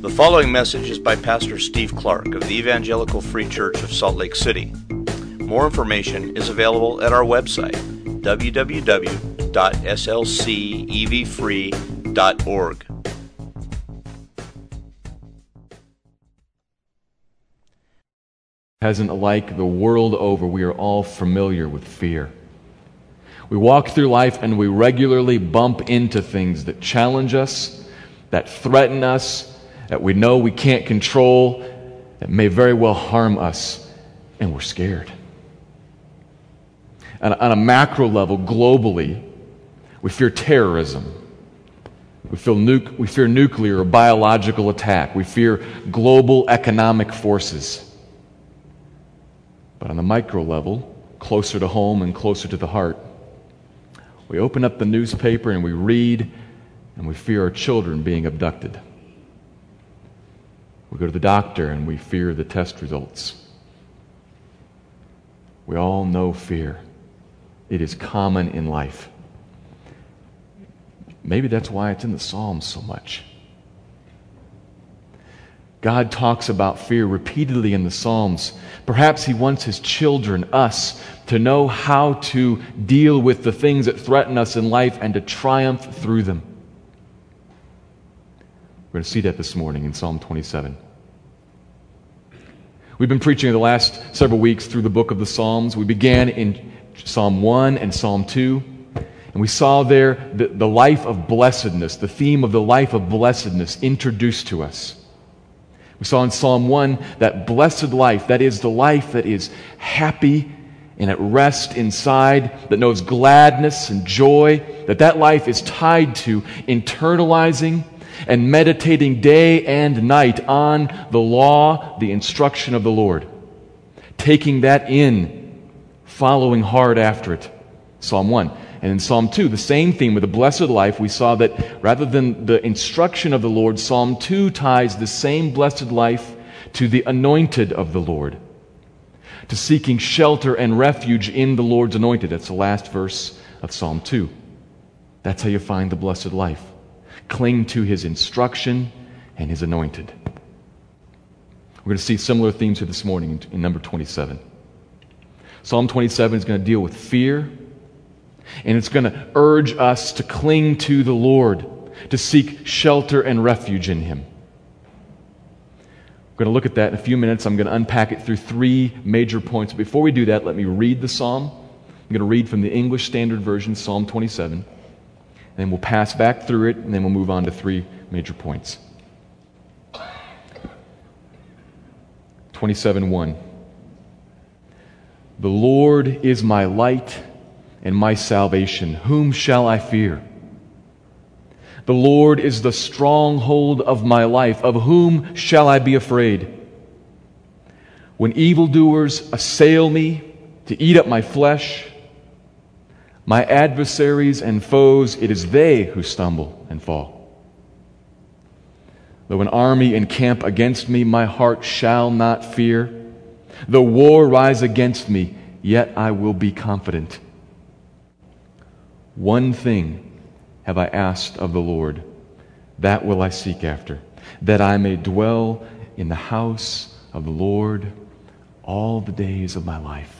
The following message is by Pastor Steve Clark of the Evangelical Free Church of Salt Lake City. More information is available at our website, www.slcevfree.org. Peasant alike, the world over, we are all familiar with fear. We walk through life and we regularly bump into things that challenge us, that threaten us, that we know we can't control, that may very well harm us, and we're scared. On a, on a macro level, globally, we fear terrorism. We, nu- we fear nuclear or biological attack. We fear global economic forces. But on the micro level, closer to home and closer to the heart, we open up the newspaper and we read and we fear our children being abducted. We go to the doctor and we fear the test results. We all know fear. It is common in life. Maybe that's why it's in the Psalms so much. God talks about fear repeatedly in the Psalms. Perhaps He wants His children, us, to know how to deal with the things that threaten us in life and to triumph through them. We're going to see that this morning in Psalm 27. We've been preaching the last several weeks through the book of the Psalms. We began in Psalm 1 and Psalm 2. And we saw there the, the life of blessedness, the theme of the life of blessedness introduced to us. We saw in Psalm 1 that blessed life, that is the life that is happy and at rest inside, that knows gladness and joy, that that life is tied to internalizing and meditating day and night on the law, the instruction of the Lord. Taking that in, following hard after it. Psalm 1. And in Psalm 2, the same theme with the blessed life, we saw that rather than the instruction of the Lord, Psalm 2 ties the same blessed life to the anointed of the Lord, to seeking shelter and refuge in the Lord's anointed. That's the last verse of Psalm 2. That's how you find the blessed life. Cling to his instruction and his anointed. We're going to see similar themes here this morning in number 27. Psalm 27 is going to deal with fear and it's going to urge us to cling to the Lord, to seek shelter and refuge in Him. We're going to look at that in a few minutes. I'm going to unpack it through three major points. Before we do that, let me read the psalm. I'm going to read from the English Standard Version, Psalm 27. Then we'll pass back through it, and then we'll move on to three major points. 27 1. The Lord is my light and my salvation. Whom shall I fear? The Lord is the stronghold of my life. Of whom shall I be afraid? When evildoers assail me to eat up my flesh, my adversaries and foes, it is they who stumble and fall. Though an army encamp against me, my heart shall not fear. Though war rise against me, yet I will be confident. One thing have I asked of the Lord, that will I seek after, that I may dwell in the house of the Lord all the days of my life,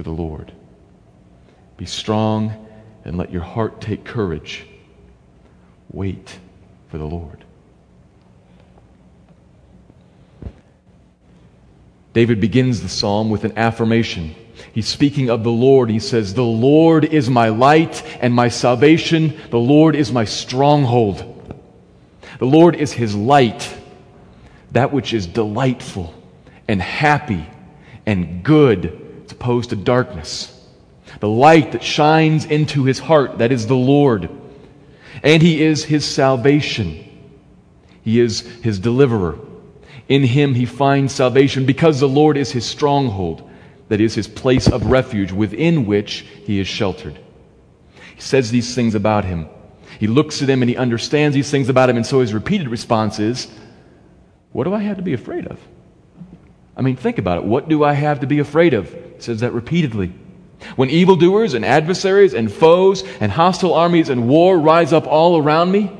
for the Lord. Be strong and let your heart take courage. Wait for the Lord. David begins the psalm with an affirmation. He's speaking of the Lord. He says, The Lord is my light and my salvation. The Lord is my stronghold. The Lord is his light, that which is delightful and happy and good, opposed to darkness. The light that shines into his heart, that is the Lord. And he is his salvation. He is his deliverer. In him he finds salvation because the Lord is his stronghold, that is his place of refuge within which he is sheltered. He says these things about him. He looks at him and he understands these things about him, and so his repeated response is, What do I have to be afraid of? I mean, think about it. What do I have to be afraid of? He says that repeatedly. When evildoers and adversaries and foes and hostile armies and war rise up all around me,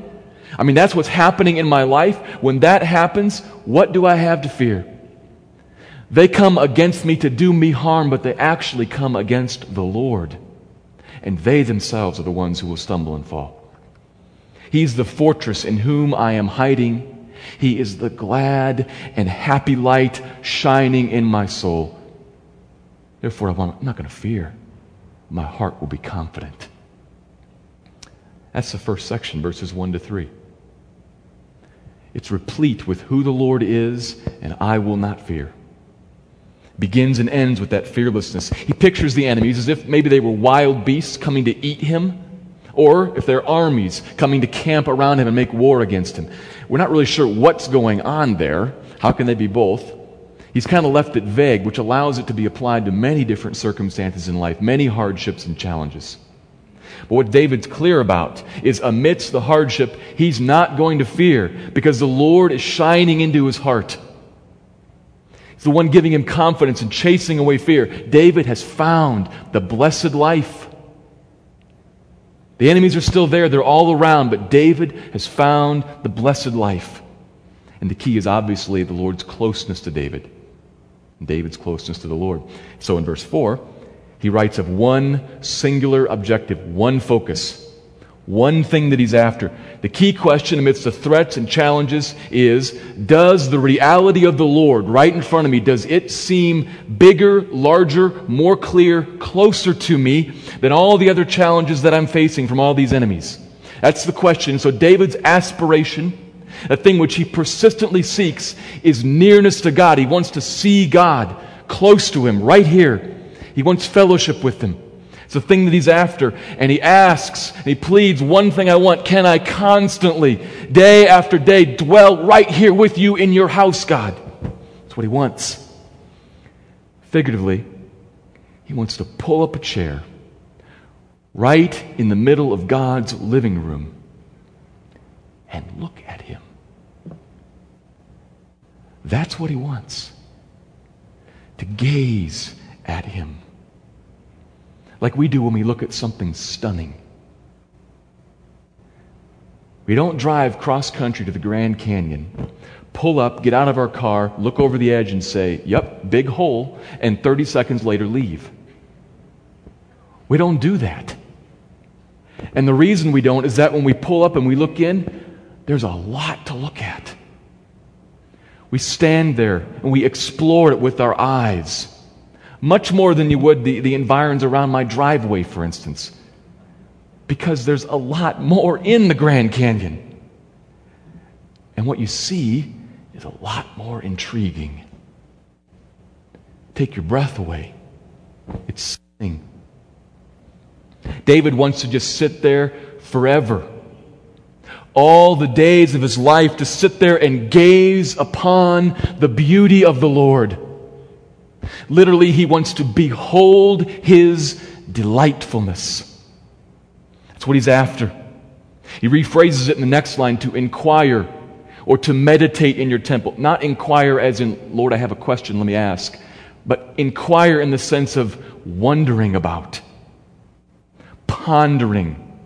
I mean, that's what's happening in my life. When that happens, what do I have to fear? They come against me to do me harm, but they actually come against the Lord. And they themselves are the ones who will stumble and fall. He's the fortress in whom I am hiding. He is the glad and happy light shining in my soul. Therefore, I'm not going to fear. My heart will be confident. That's the first section, verses 1 to 3. It's replete with who the Lord is, and I will not fear. Begins and ends with that fearlessness. He pictures the enemies as if maybe they were wild beasts coming to eat him, or if there are armies coming to camp around him and make war against him. We're not really sure what's going on there. How can they be both? He's kind of left it vague, which allows it to be applied to many different circumstances in life, many hardships and challenges. But what David's clear about is amidst the hardship, he's not going to fear because the Lord is shining into his heart. He's the one giving him confidence and chasing away fear. David has found the blessed life. The enemies are still there, they're all around, but David has found the blessed life. And the key is obviously the Lord's closeness to David. David's closeness to the Lord. So in verse 4, he writes of one singular objective, one focus, one thing that he's after. The key question amidst the threats and challenges is Does the reality of the Lord right in front of me, does it seem bigger, larger, more clear, closer to me than all the other challenges that I'm facing from all these enemies? That's the question. So David's aspiration, a thing which he persistently seeks, is nearness to God. He wants to see God close to him, right here. He wants fellowship with them. It's the thing that he's after. And he asks, and he pleads, One thing I want, can I constantly, day after day, dwell right here with you in your house, God? That's what he wants. Figuratively, he wants to pull up a chair right in the middle of God's living room and look at him. That's what he wants. To gaze at him. Like we do when we look at something stunning. We don't drive cross country to the Grand Canyon, pull up, get out of our car, look over the edge, and say, Yep, big hole, and 30 seconds later leave. We don't do that. And the reason we don't is that when we pull up and we look in, there's a lot to look at. We stand there and we explore it with our eyes much more than you would the, the environs around my driveway, for instance, because there's a lot more in the Grand Canyon. And what you see is a lot more intriguing. Take your breath away. It's stunning. David wants to just sit there forever. All the days of his life to sit there and gaze upon the beauty of the Lord. Literally, he wants to behold his delightfulness. That's what he's after. He rephrases it in the next line to inquire or to meditate in your temple. Not inquire as in, Lord, I have a question, let me ask, but inquire in the sense of wondering about, pondering,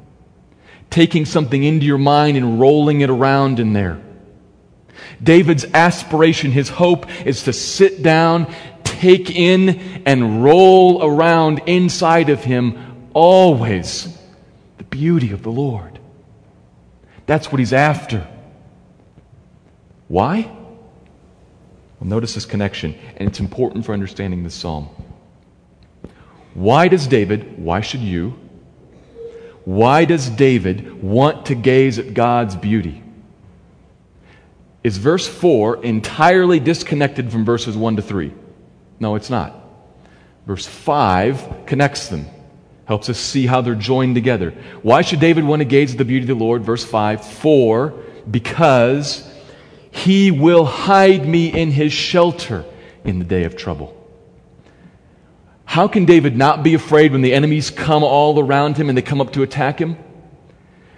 taking something into your mind and rolling it around in there. David's aspiration, his hope, is to sit down, take in, and roll around inside of him always the beauty of the Lord. That's what he's after. Why? Well, notice this connection, and it's important for understanding this psalm. Why does David, why should you, why does David want to gaze at God's beauty? Is verse 4 entirely disconnected from verses 1 to 3? No, it's not. Verse 5 connects them, helps us see how they're joined together. Why should David want to gaze at the beauty of the Lord? Verse 5 For, because he will hide me in his shelter in the day of trouble. How can David not be afraid when the enemies come all around him and they come up to attack him?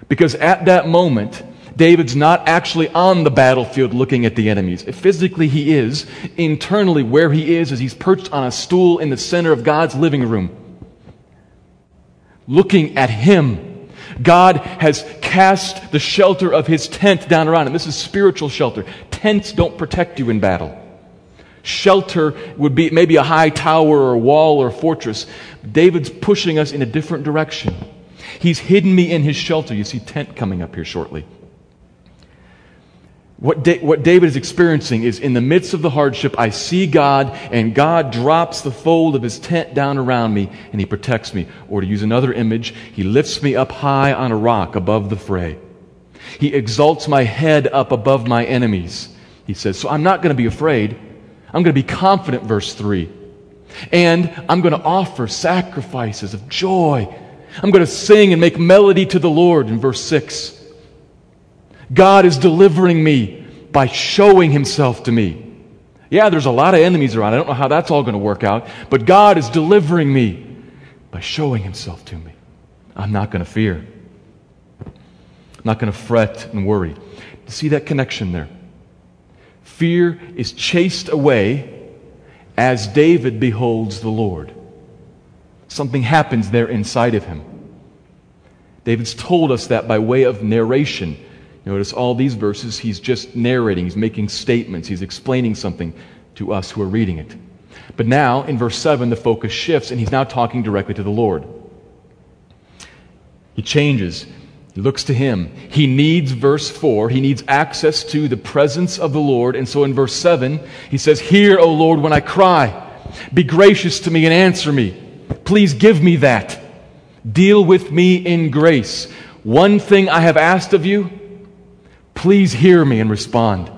Because at that moment, David's not actually on the battlefield looking at the enemies. Physically, he is. Internally, where he is, is he's perched on a stool in the center of God's living room, looking at him. God has cast the shelter of his tent down around him. This is spiritual shelter. Tents don't protect you in battle. Shelter would be maybe a high tower or wall or fortress. David's pushing us in a different direction. He's hidden me in his shelter. You see tent coming up here shortly. What, da- what David is experiencing is in the midst of the hardship, I see God, and God drops the fold of his tent down around me, and he protects me. Or to use another image, he lifts me up high on a rock above the fray. He exalts my head up above my enemies. He says, So I'm not going to be afraid. I'm going to be confident, verse 3. And I'm going to offer sacrifices of joy. I'm going to sing and make melody to the Lord, in verse 6. God is delivering me by showing himself to me. Yeah, there's a lot of enemies around. I don't know how that's all going to work out, but God is delivering me by showing himself to me. I'm not going to fear. I'm not going to fret and worry. See that connection there? Fear is chased away as David beholds the Lord. Something happens there inside of him. David's told us that by way of narration Notice all these verses, he's just narrating, he's making statements, he's explaining something to us who are reading it. But now, in verse 7, the focus shifts, and he's now talking directly to the Lord. He changes. He looks to him. He needs, verse 4, he needs access to the presence of the Lord. And so in verse 7, he says, Hear, O Lord, when I cry. Be gracious to me and answer me. Please give me that. Deal with me in grace. One thing I have asked of you, Please hear me and respond.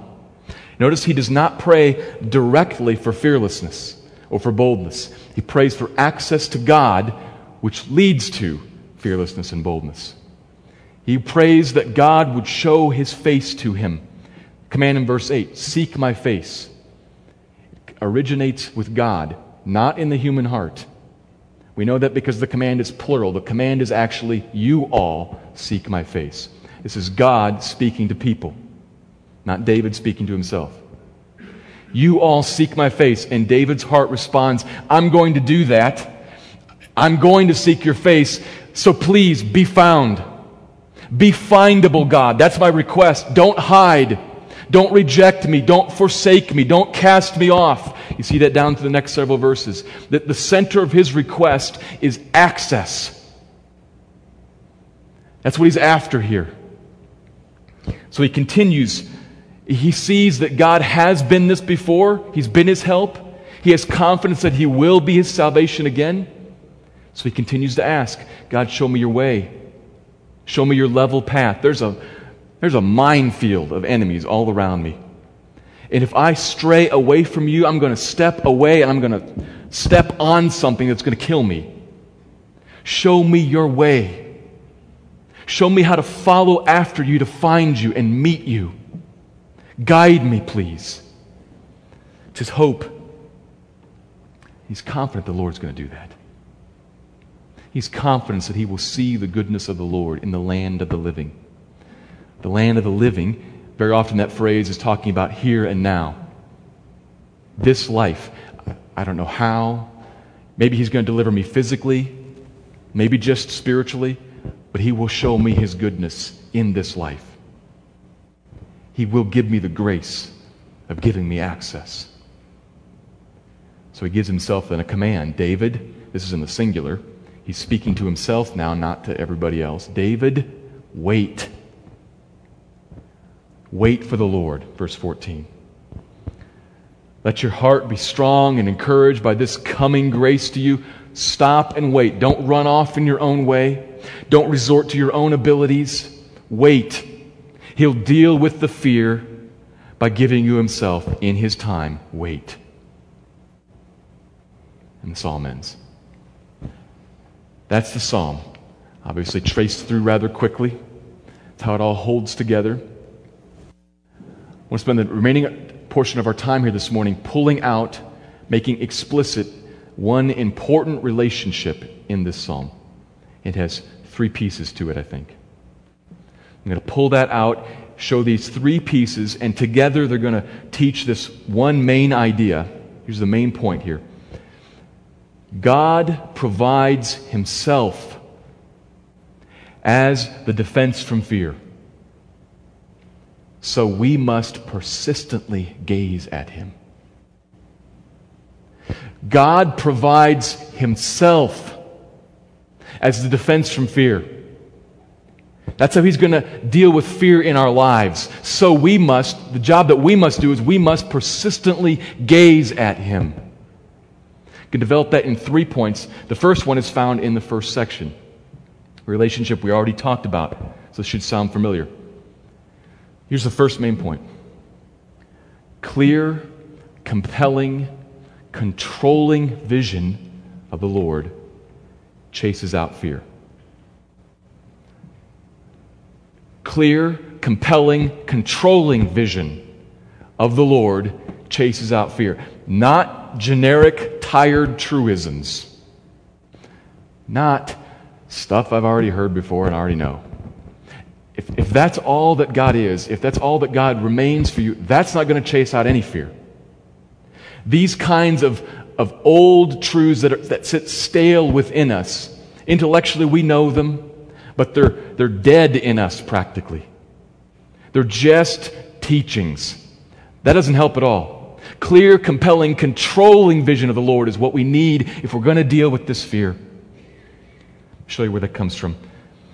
Notice he does not pray directly for fearlessness or for boldness. He prays for access to God, which leads to fearlessness and boldness. He prays that God would show his face to him. Command in verse 8 Seek my face. It originates with God, not in the human heart. We know that because the command is plural. The command is actually, You all seek my face. This is God speaking to people, not David speaking to himself. You all seek my face. And David's heart responds, I'm going to do that. I'm going to seek your face. So please be found. Be findable, God. That's my request. Don't hide. Don't reject me. Don't forsake me. Don't cast me off. You see that down to the next several verses. That the center of his request is access. That's what he's after here. So he continues. He sees that God has been this before, He's been his help. He has confidence that He will be his salvation again. So he continues to ask God, show me your way. Show me your level path. There's a, there's a minefield of enemies all around me. And if I stray away from you, I'm going to step away and I'm going to step on something that's going to kill me. Show me your way. Show me how to follow after you to find you and meet you. Guide me, please. It's his hope. He's confident the Lord's going to do that. He's confident that he will see the goodness of the Lord in the land of the living. The land of the living, Very often that phrase is talking about here and now. This life. I don't know how. Maybe He's going to deliver me physically, maybe just spiritually, but He will show me His goodness in this life. He will give me the grace of giving me access. So he gives himself then a command David, this is in the singular, he's speaking to himself now, not to everybody else. David, wait. Wait for the Lord, verse 14. Let your heart be strong and encouraged by this coming grace to you. Stop and wait. Don't run off in your own way. Don't resort to your own abilities. Wait. He'll deal with the fear by giving you himself in his time. Wait. And the psalm ends. That's the psalm. Obviously, traced through rather quickly. That's how it all holds together. I want to spend the remaining portion of our time here this morning pulling out, making explicit one important relationship in this psalm. It has three pieces to it, I think. I'm going to pull that out, show these three pieces, and together they're going to teach this one main idea. Here's the main point here God provides Himself as the defense from fear. So we must persistently gaze at Him. God provides Himself as the defense from fear. That's how He's going to deal with fear in our lives. So we must, the job that we must do is we must persistently gaze at Him. You can develop that in three points. The first one is found in the first section. relationship we already talked about, so this should sound familiar. Here's the first main point clear, compelling, controlling vision of the Lord chases out fear. Clear, compelling, controlling vision of the Lord chases out fear. Not generic tired truisms. Not stuff I've already heard before and already know. If, if that's all that God is, if that's all that God remains for you, that's not going to chase out any fear. These kinds of, of old truths that, are, that sit stale within us, intellectually we know them, but they're, they're dead in us practically. They're just teachings. That doesn't help at all. Clear, compelling, controlling vision of the Lord is what we need if we're going to deal with this fear. I'll show you where that comes from.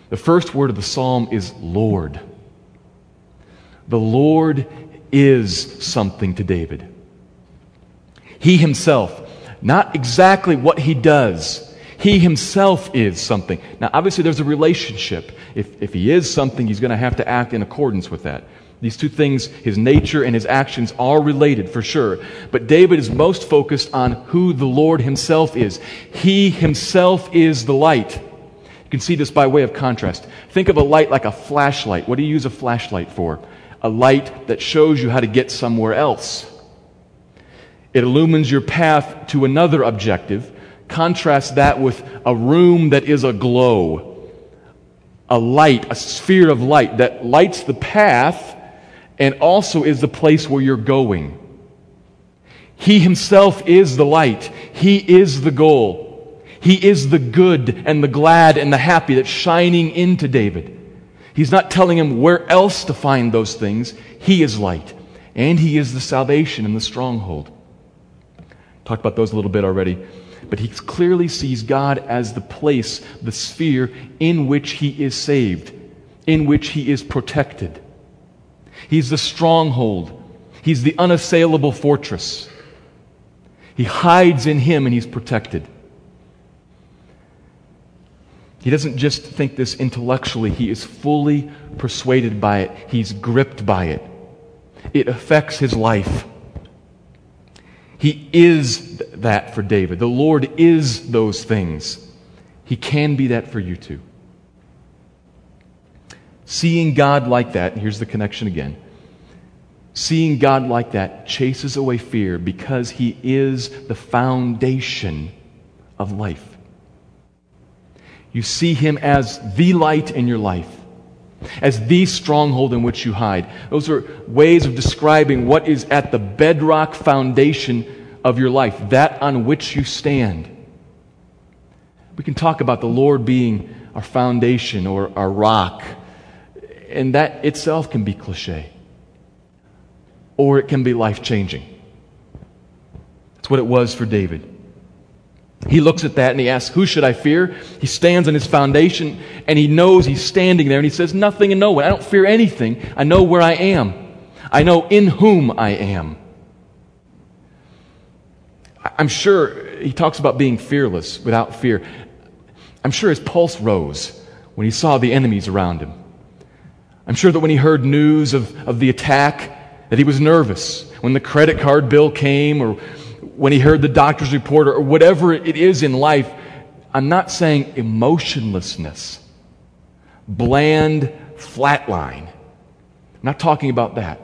The first word of the psalm is Lord. The Lord is something to David. He himself, not exactly what he does, he himself is something. Now, obviously, there's a relationship. If, if he is something, he's going to have to act in accordance with that. These two things, his nature and his actions, are related for sure. But David is most focused on who the Lord himself is. He himself is the light. You can see this by way of contrast. Think of a light like a flashlight. What do you use a flashlight for? A light that shows you how to get somewhere else. It illumines your path to another objective. Contrast that with a room that is aglow. A light, a sphere of light that lights the path and also is the place where you're going. He himself is the light. He is the goal. He is the good and the glad and the happy that's shining into David. He's not telling him where else to find those things. He is light. And he is the salvation and the stronghold. Talked about those a little bit already. But he clearly sees God as the place, the sphere in which he is saved, in which he is protected. He's the stronghold. He's the unassailable fortress. He hides in him and he's protected. He doesn't just think this intellectually, he is fully persuaded by it, he's gripped by it. It affects his life. He is that for David. The Lord is those things. He can be that for you too. Seeing God like that, and here's the connection again. Seeing God like that chases away fear because He is the foundation of life. You see Him as the light in your life. As the stronghold in which you hide. Those are ways of describing what is at the bedrock foundation of your life, that on which you stand. We can talk about the Lord being our foundation or our rock, and that itself can be cliche, or it can be life changing. That's what it was for David. He looks at that and he asks, Who should I fear? He stands on his foundation and he knows he's standing there and he says, Nothing and no one. I don't fear anything. I know where I am. I know in whom I am. I'm sure he talks about being fearless without fear. I'm sure his pulse rose when he saw the enemies around him. I'm sure that when he heard news of, of the attack, that he was nervous. When the credit card bill came or when he heard the doctor's report or whatever it is in life, I'm not saying emotionlessness, bland flatline. I'm not talking about that.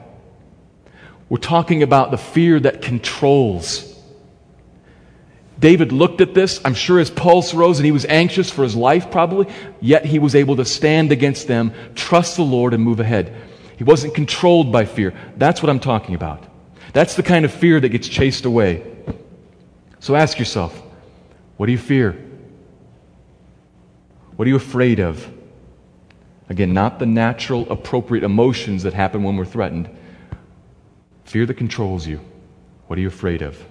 We're talking about the fear that controls. David looked at this. I'm sure his pulse rose and he was anxious for his life, probably. Yet he was able to stand against them, trust the Lord, and move ahead. He wasn't controlled by fear. That's what I'm talking about. That's the kind of fear that gets chased away. So ask yourself what do you fear? What are you afraid of? Again, not the natural, appropriate emotions that happen when we're threatened. Fear that controls you. What are you afraid of?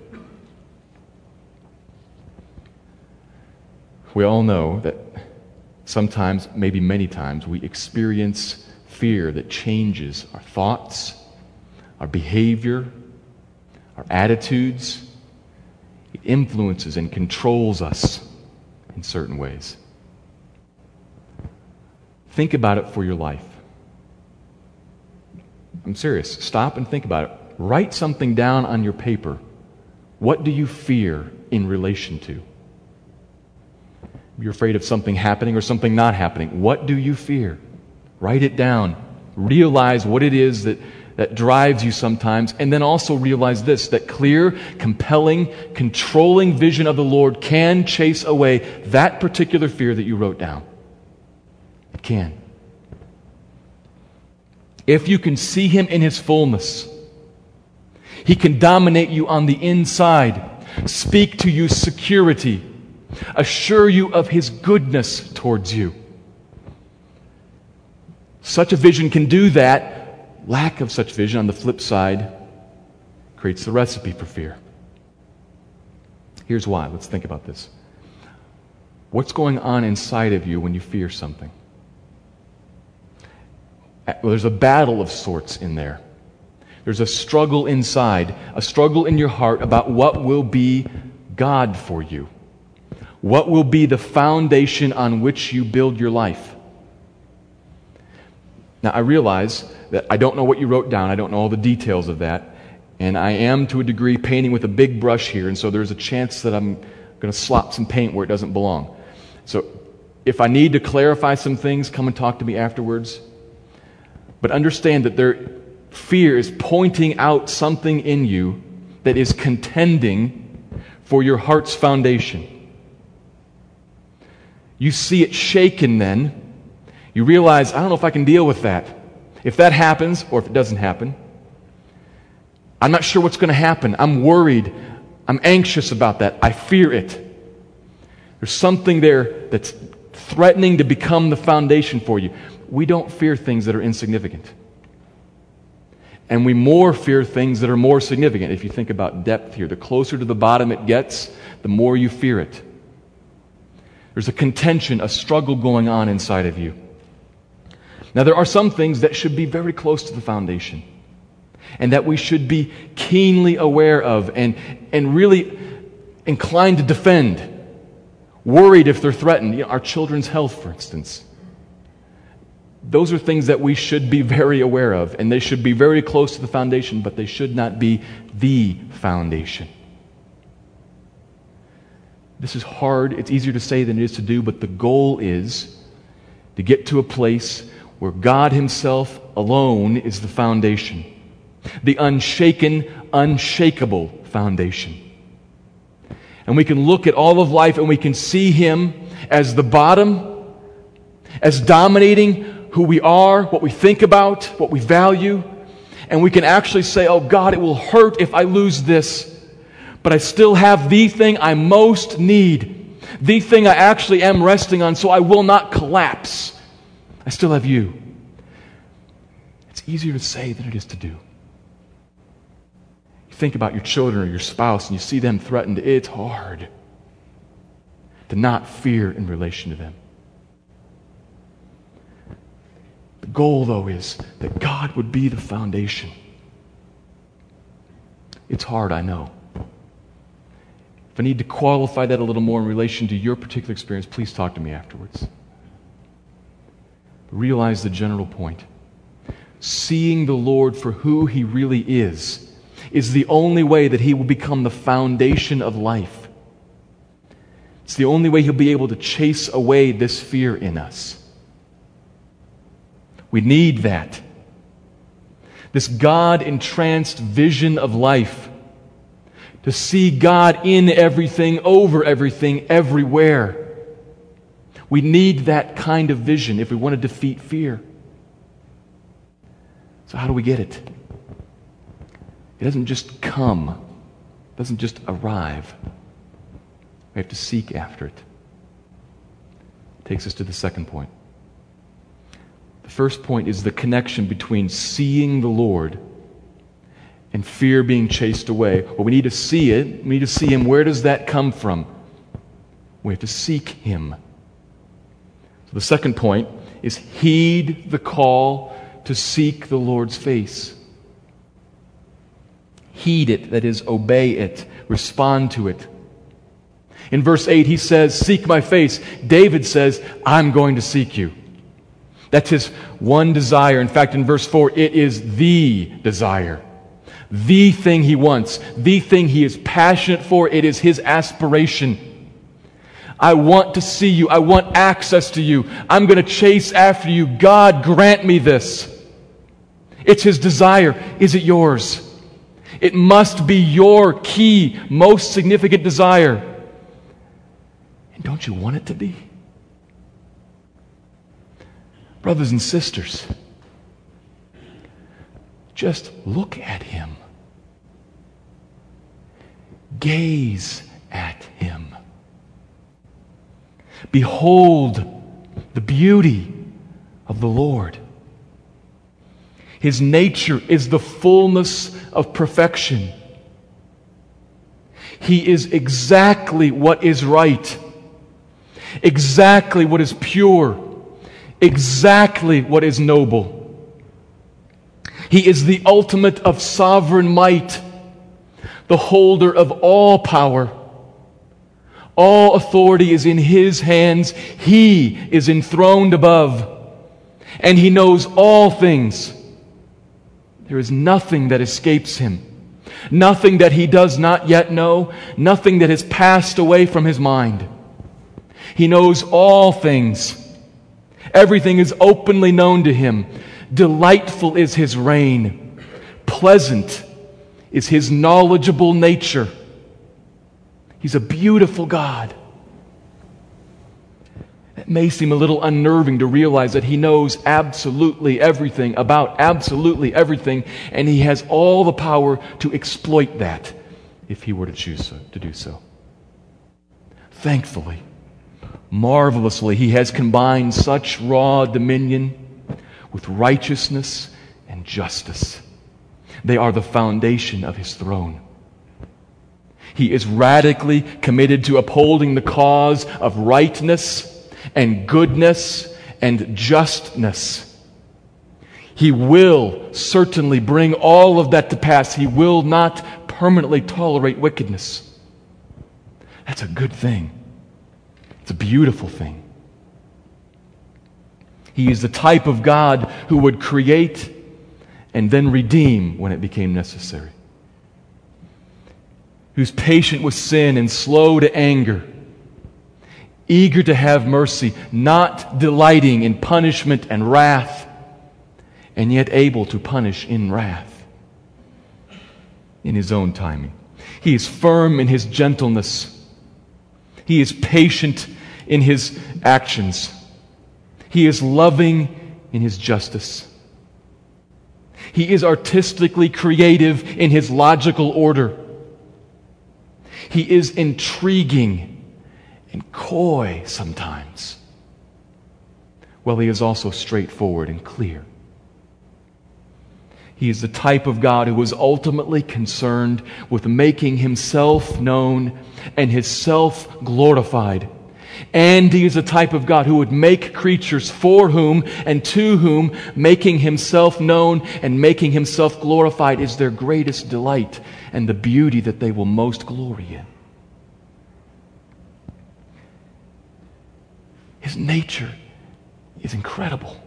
We all know that sometimes, maybe many times, we experience fear that changes our thoughts, our behavior, our attitudes, it influences and controls us in certain ways. Think about it for your life. I'm serious. Stop and think about it. Write something down on your paper. What do you fear in relation to? You're afraid of something happening or something not happening. What do you fear? Write it down. Realize what it is that that drives you sometimes. And then also realize this that clear, compelling, controlling vision of the Lord can chase away that particular fear that you wrote down. It can. If you can see Him in His fullness, He can dominate you on the inside, speak to you security, assure you of His goodness towards you. Such a vision can do that lack of such vision, on the flip side, creates the recipe for fear. Here's why. Let's think about this. What's going on inside of you when you fear something? Well, there's a battle of sorts in there. There's a struggle inside, a struggle in your heart about what will be God for you. What will be the foundation on which you build your life? Now, I realize that I don't know what you wrote down. I don't know all the details of that. And I am, to a degree, painting with a big brush here. And so there's a chance that I'm going to slop some paint where it doesn't belong. So if I need to clarify some things, come and talk to me afterwards. But understand that their fear is pointing out something in you that is contending for your heart's foundation. You see it shaken then. You realize, I don't know if I can deal with that. If that happens, or if it doesn't happen, I'm not sure what's going to happen. I'm worried. I'm anxious about that. I fear it. There's something there that's threatening to become the foundation for you. We don't fear things that are insignificant. And we more fear things that are more significant. If you think about depth here, the closer to the bottom it gets, the more you fear it. There's a contention, a struggle going on inside of you. Now, there are some things that should be very close to the foundation and that we should be keenly aware of and, and really inclined to defend, worried if they're threatened. You know, our children's health, for instance. Those are things that we should be very aware of, and they should be very close to the foundation, but they should not be the foundation. This is hard. It's easier to say than it is to do, but the goal is to get to a place where God Himself alone is the foundation, the unshaken, unshakable foundation. And we can look at all of life and we can see Him as the bottom, as dominating who we are, what we think about, what we value, and we can actually say, Oh God, it will hurt if I lose this, but I still have the thing I most need, the thing I actually am resting on, so I will not collapse. I still have you. It's easier to say than it is to do. You think about your children or your spouse and you see them threatened, it's hard to not fear in relation to them. The goal, though, is that God would be the foundation. It's hard, I know. If I need to qualify that a little more in relation to your particular experience, please talk to me afterwards. Realize the general point. Seeing the Lord for who He really is is the only way that He will become the foundation of life. It's the only way He'll be able to chase away this fear in us. We need that. This God entranced vision of life. To see God in everything, over everything, everywhere. We need that kind of vision if we want to defeat fear. So, how do we get it? It doesn't just come, it doesn't just arrive. We have to seek after it. Takes us to the second point. The first point is the connection between seeing the Lord and fear being chased away. Well, we need to see it. We need to see Him. Where does that come from? We have to seek Him. The second point is heed the call to seek the Lord's face. Heed it, that is, obey it, respond to it. In verse 8, he says, Seek my face. David says, I'm going to seek you. That's his one desire. In fact, in verse 4, it is the desire. The thing he wants, the thing he is passionate for. It is his aspiration. I want to see you. I want access to you. I'm going to chase after you. God, grant me this. It's his desire. Is it yours? It must be your key, most significant desire. And don't you want it to be? Brothers and sisters, just look at him. Gaze at him. Behold the beauty of the Lord. His nature is the fullness of perfection. He is exactly what is right, exactly what is pure, exactly what is noble. He is the ultimate of sovereign might, the holder of all power all authority is in His hands. He is enthroned above, and He knows all things. There is nothing that escapes Him, nothing that He does not yet know, nothing that has passed away from His mind. He knows all things. Everything is openly known to Him. Delightful is His reign, pleasant is His knowledgeable nature. He's a beautiful God. It may seem a little unnerving to realize that He knows absolutely everything about absolutely everything, and He has all the power to exploit that if He were to choose to do so. Thankfully, marvelously, He has combined such raw dominion with righteousness and justice. They are the foundation of His throne. He is radically committed to upholding the cause of rightness and goodness and justness. He will certainly bring all of that to pass. He will not permanently tolerate wickedness. That's a good thing. It's a beautiful thing. He is the type of God who would create and then redeem when it became necessary who's patient with sin and slow to anger, eager to have mercy, not delighting in punishment and wrath, and yet able to punish in wrath in his own timing. He is firm in his gentleness. He is patient in his actions. He is loving in his justice. He is artistically creative in his logical order. He is intriguing and coy sometimes. Well, he is also straightforward and clear. He is the type of God who is ultimately concerned with making himself known and his self glorified. And he is the type of God who would make creatures for whom and to whom making himself known and making himself glorified is their greatest delight and the beauty that they will most glory in. His nature is incredible.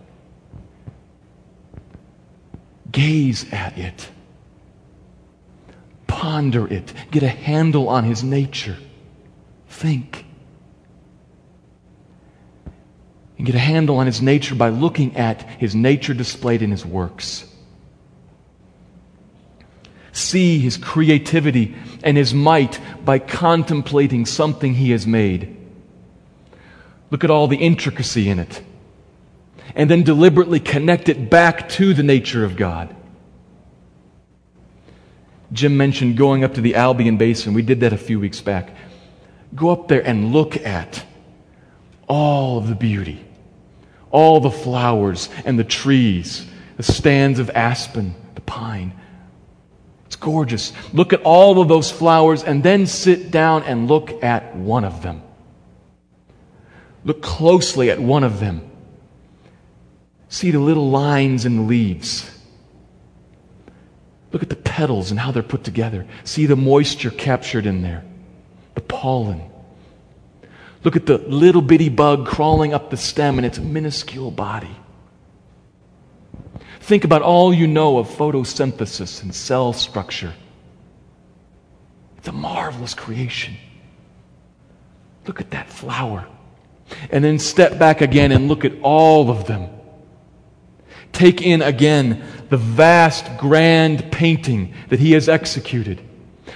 Gaze at it. Ponder it. Get a handle on his nature. Think. And get a handle on his nature by looking at his nature displayed in his works. See his creativity and his might by contemplating something he has made. Look at all the intricacy in it and then deliberately connect it back to the nature of God. Jim mentioned going up to the Albion Basin. We did that a few weeks back. Go up there and look at all of the beauty, all the flowers and the trees, the stands of aspen, the pine. It's gorgeous. Look at all of those flowers and then sit down and look at one of them. Look closely at one of them See the little lines in the leaves. Look at the petals and how they're put together. See the moisture captured in there, the pollen. Look at the little bitty bug crawling up the stem in its minuscule body. Think about all you know of photosynthesis and cell structure. It's a marvelous creation. Look at that flower. And then step back again and look at all of them take in again the vast, grand painting that he has executed.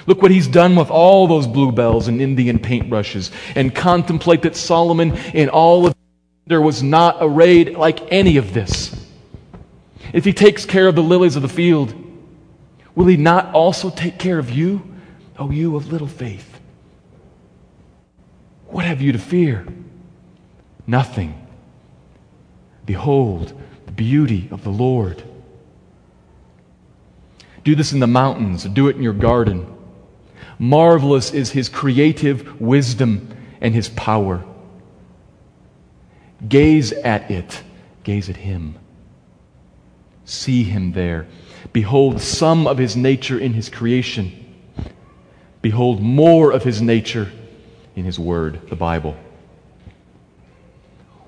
Look what he's done with all those bluebells and Indian paintbrushes, and contemplate that Solomon, in all of there was not arrayed like any of this. If he takes care of the lilies of the field, will he not also take care of you, O you of little faith? What have you to fear? Nothing. Behold, the beauty of the Lord. Do this in the mountains, do it in your garden. Marvelous is his creative wisdom and his power. Gaze at it, gaze at him. See him there. Behold some of his nature in his creation. Behold more of his nature in his word, the Bible.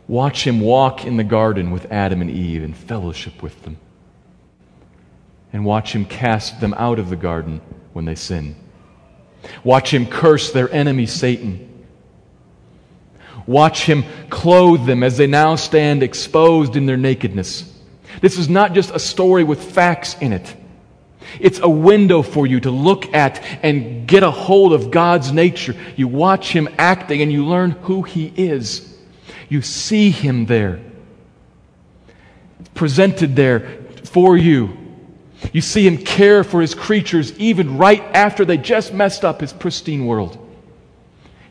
Watch him walk in the garden with Adam and Eve and fellowship with them. And watch him cast them out of the garden when they sin. Watch him curse their enemy, Satan. Watch him clothe them as they now stand exposed in their nakedness. This is not just a story with facts in it. It's a window for you to look at and get a hold of God's nature. You watch him acting and you learn who he is. You see him there, presented there for you. You see him care for his creatures even right after they just messed up his pristine world.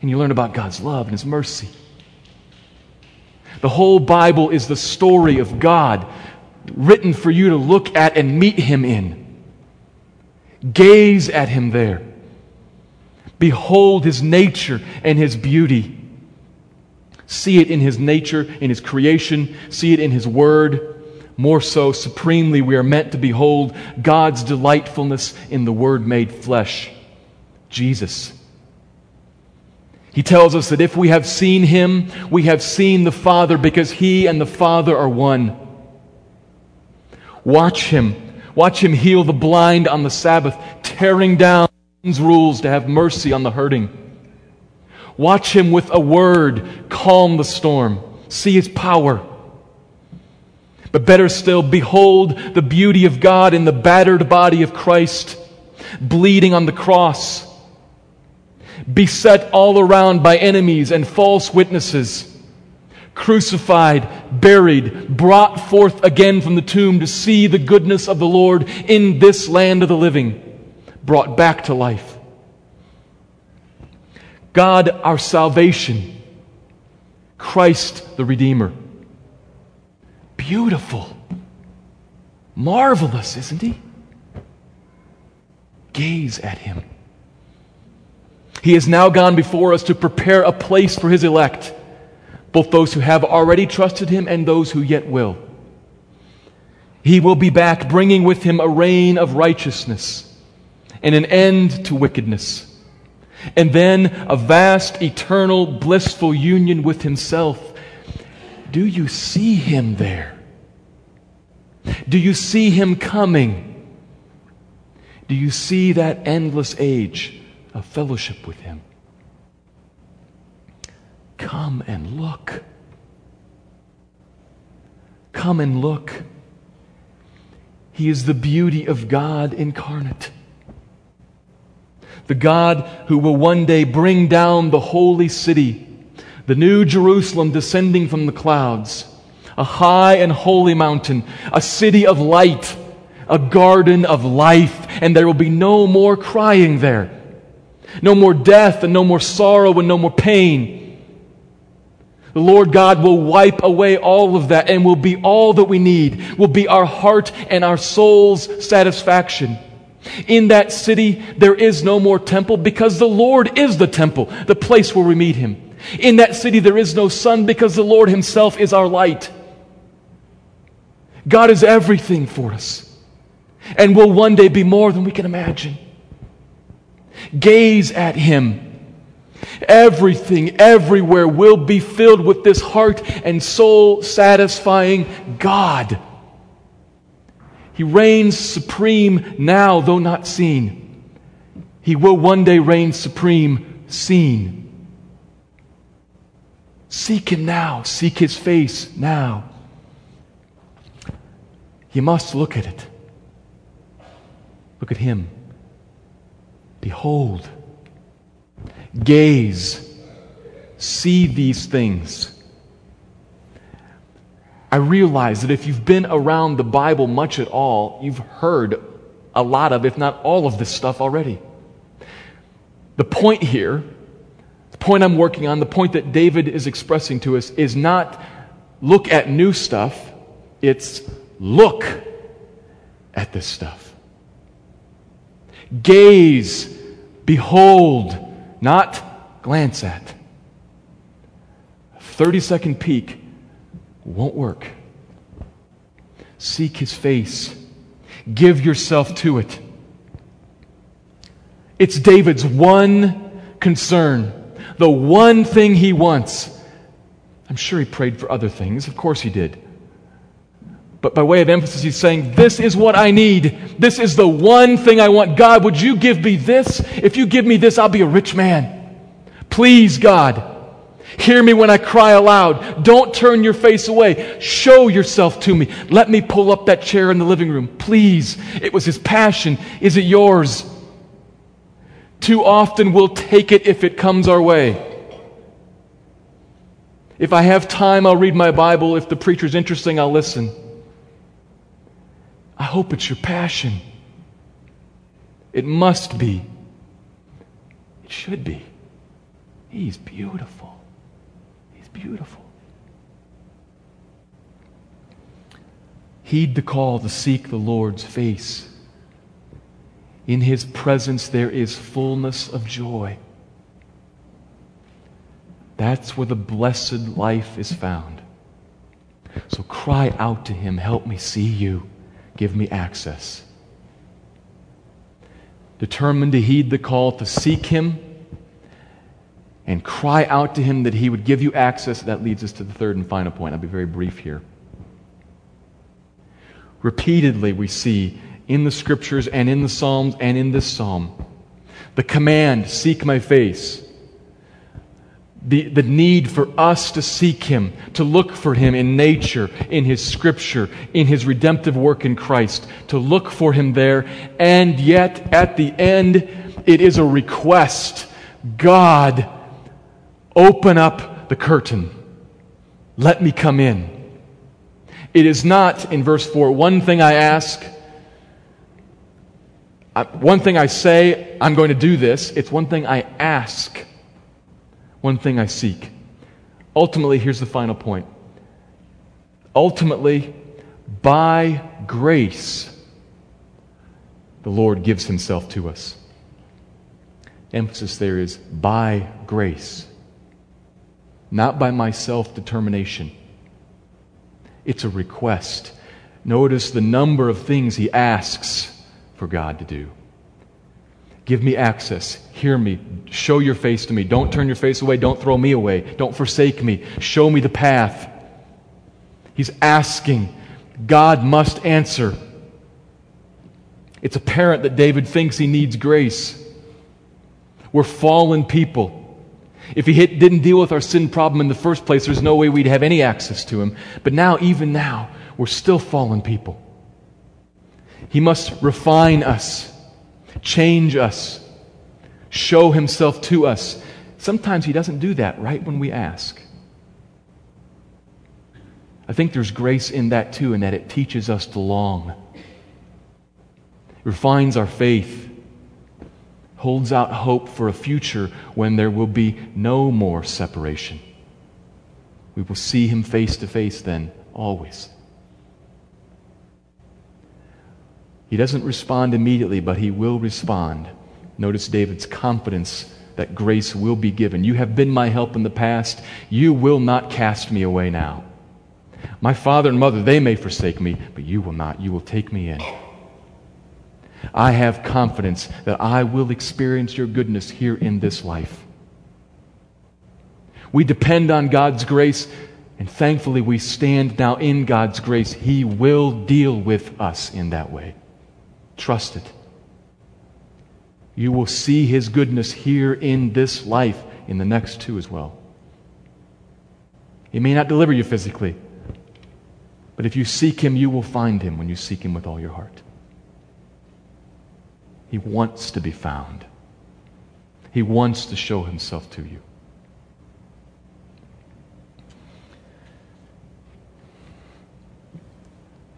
And you learn about God's love and his mercy. The whole Bible is the story of God written for you to look at and meet him in. Gaze at him there. Behold his nature and his beauty. See it in His nature, in His creation. See it in His Word. More so, supremely, we are meant to behold God's delightfulness in the Word made flesh, Jesus. He tells us that if we have seen Him, we have seen the Father because He and the Father are one. Watch Him. Watch Him heal the blind on the Sabbath, tearing down rules to have mercy on the hurting. Watch him with a word calm the storm. See his power. But better still, behold the beauty of God in the battered body of Christ, bleeding on the cross, beset all around by enemies and false witnesses, crucified, buried, brought forth again from the tomb to see the goodness of the Lord in this land of the living, brought back to life. God, our salvation, Christ the Redeemer. Beautiful, marvelous, isn't he? Gaze at him. He has now gone before us to prepare a place for his elect, both those who have already trusted him and those who yet will. He will be back, bringing with him a reign of righteousness and an end to wickedness, and then a vast, eternal, blissful union with himself. Do you see him there? Do you see him coming? Do you see that endless age? of fellowship with Him. Come and look. Come and look. He is the beauty of God incarnate. The God who will one day bring down the holy city, the new Jerusalem descending from the clouds, a high and holy mountain, a city of light, a garden of life, and there will be no more crying there no more death and no more sorrow and no more pain. The Lord God will wipe away all of that and will be all that we need, will be our heart and our soul's satisfaction. In that city, there is no more temple because the Lord is the temple, the place where we meet Him. In that city, there is no sun because the Lord Himself is our light. God is everything for us and will one day be more than we can imagine. Gaze at him. Everything, everywhere will be filled with this heart and soul satisfying God. He reigns supreme now, though not seen. He will one day reign supreme, seen. Seek Him now. Seek His face now. You must look at it. Look at Him. Behold, gaze, see these things. I realize that if you've been around the Bible much at all, you've heard a lot of, if not all of this stuff already. The point here, the point I'm working on, the point that David is expressing to us is not look at new stuff, it's look at this stuff. Gaze, behold, not glance at. A 30 second peek won't work. Seek his face, give yourself to it. It's David's one concern, the one thing he wants. I'm sure he prayed for other things. Of course he did. But by way of emphasis, he's saying, This is what I need. This is the one thing I want. God, would you give me this? If you give me this, I'll be a rich man. Please, God. Hear me when I cry aloud. Don't turn your face away. Show yourself to me. Let me pull up that chair in the living room. Please. It was his passion. Is it yours? Too often we'll take it if it comes our way. If I have time, I'll read my Bible. If the preacher's interesting, I'll listen. I hope it's your passion. It must be. It should be. He's beautiful. He's beautiful. Heed the call to seek the Lord's face. In his presence there is fullness of joy. That's where the blessed life is found. So cry out to him, Help me see you. Give me access. Determined to heed the call to seek Him and cry out to Him that He would give you access, that leads us to the third and final point. I'll be very brief here. Repeatedly, we see in the scriptures and in the Psalms and in this psalm the command, seek my face the, the need for us to seek Him, to look for Him in nature, in His Scripture, in His redemptive work in Christ, to look for Him there. And yet, at the end, it is a request God, open up the curtain. Let me come in. It is not, in verse 4, one thing I ask, one thing I say, I'm going to do this. It's one thing I ask, one thing I seek. Ultimately, here's the final point. Ultimately, by grace, the Lord gives himself to us. Emphasis there is by grace, not by my self determination. It's a request. Notice the number of things he asks for God to do. Give me access. Hear me. Show your face to me. Don't turn your face away. Don't throw me away. Don't forsake me. Show me the path. He's asking. God must answer. It's apparent that David thinks he needs grace. We're fallen people. If he hit, didn't deal with our sin problem in the first place, there's no way we'd have any access to him. But now, even now, we're still fallen people. He must refine us, change us, show himself to us. Sometimes he doesn't do that right when we ask. I think there's grace in that too, in that it teaches us to long. Refines our faith holds out hope for a future when there will be no more separation. We will see him face to face then, always. He doesn't respond immediately, but he will respond. Notice David's confidence that grace will be given. You have been my help in the past. You will not cast me away now. My father and mother, they may forsake me, but you will not. You will take me in. I have confidence that I will experience your goodness here in this life. We depend on God's grace, and thankfully we stand now in God's grace. He will deal with us in that way. Trust it. You will see His goodness here in this life, in the next too as well. He may not deliver you physically, but if you seek Him, you will find Him when you seek Him with all your heart. He wants to be found. He wants to show himself to you.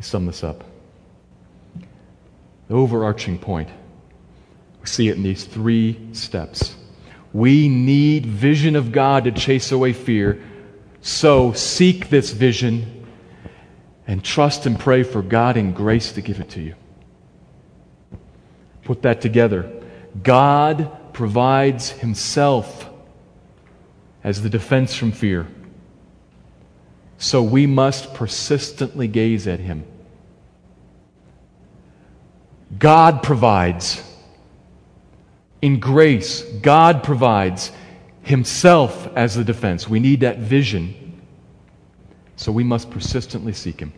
sum this up. The overarching point, we see it in these three steps. We need vision of God to chase away fear. So seek this vision and trust and pray for God and grace to give it to you. Put that together. God provides Himself as the defense from fear. So we must persistently gaze at Him. God provides. In grace, God provides Himself as the defense. We need that vision. So we must persistently seek Him.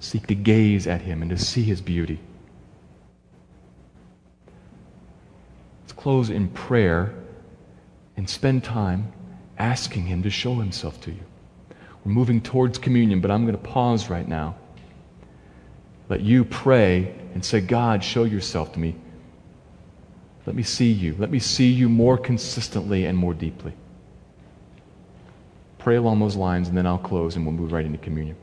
Seek to gaze at Him and to see His beauty. Let's close in prayer and spend time asking Him to show Himself to you. We're moving towards communion, but I'm going to pause right now. Let you pray and say, God, show yourself to me. Let me see you. Let me see you more consistently and more deeply. Pray along those lines, and then I'll close and we'll move right into communion.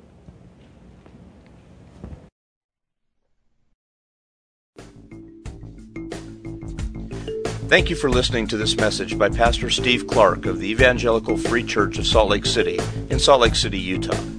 Thank you for listening to this message by Pastor Steve Clark of the Evangelical Free Church of Salt Lake City in Salt Lake City, Utah.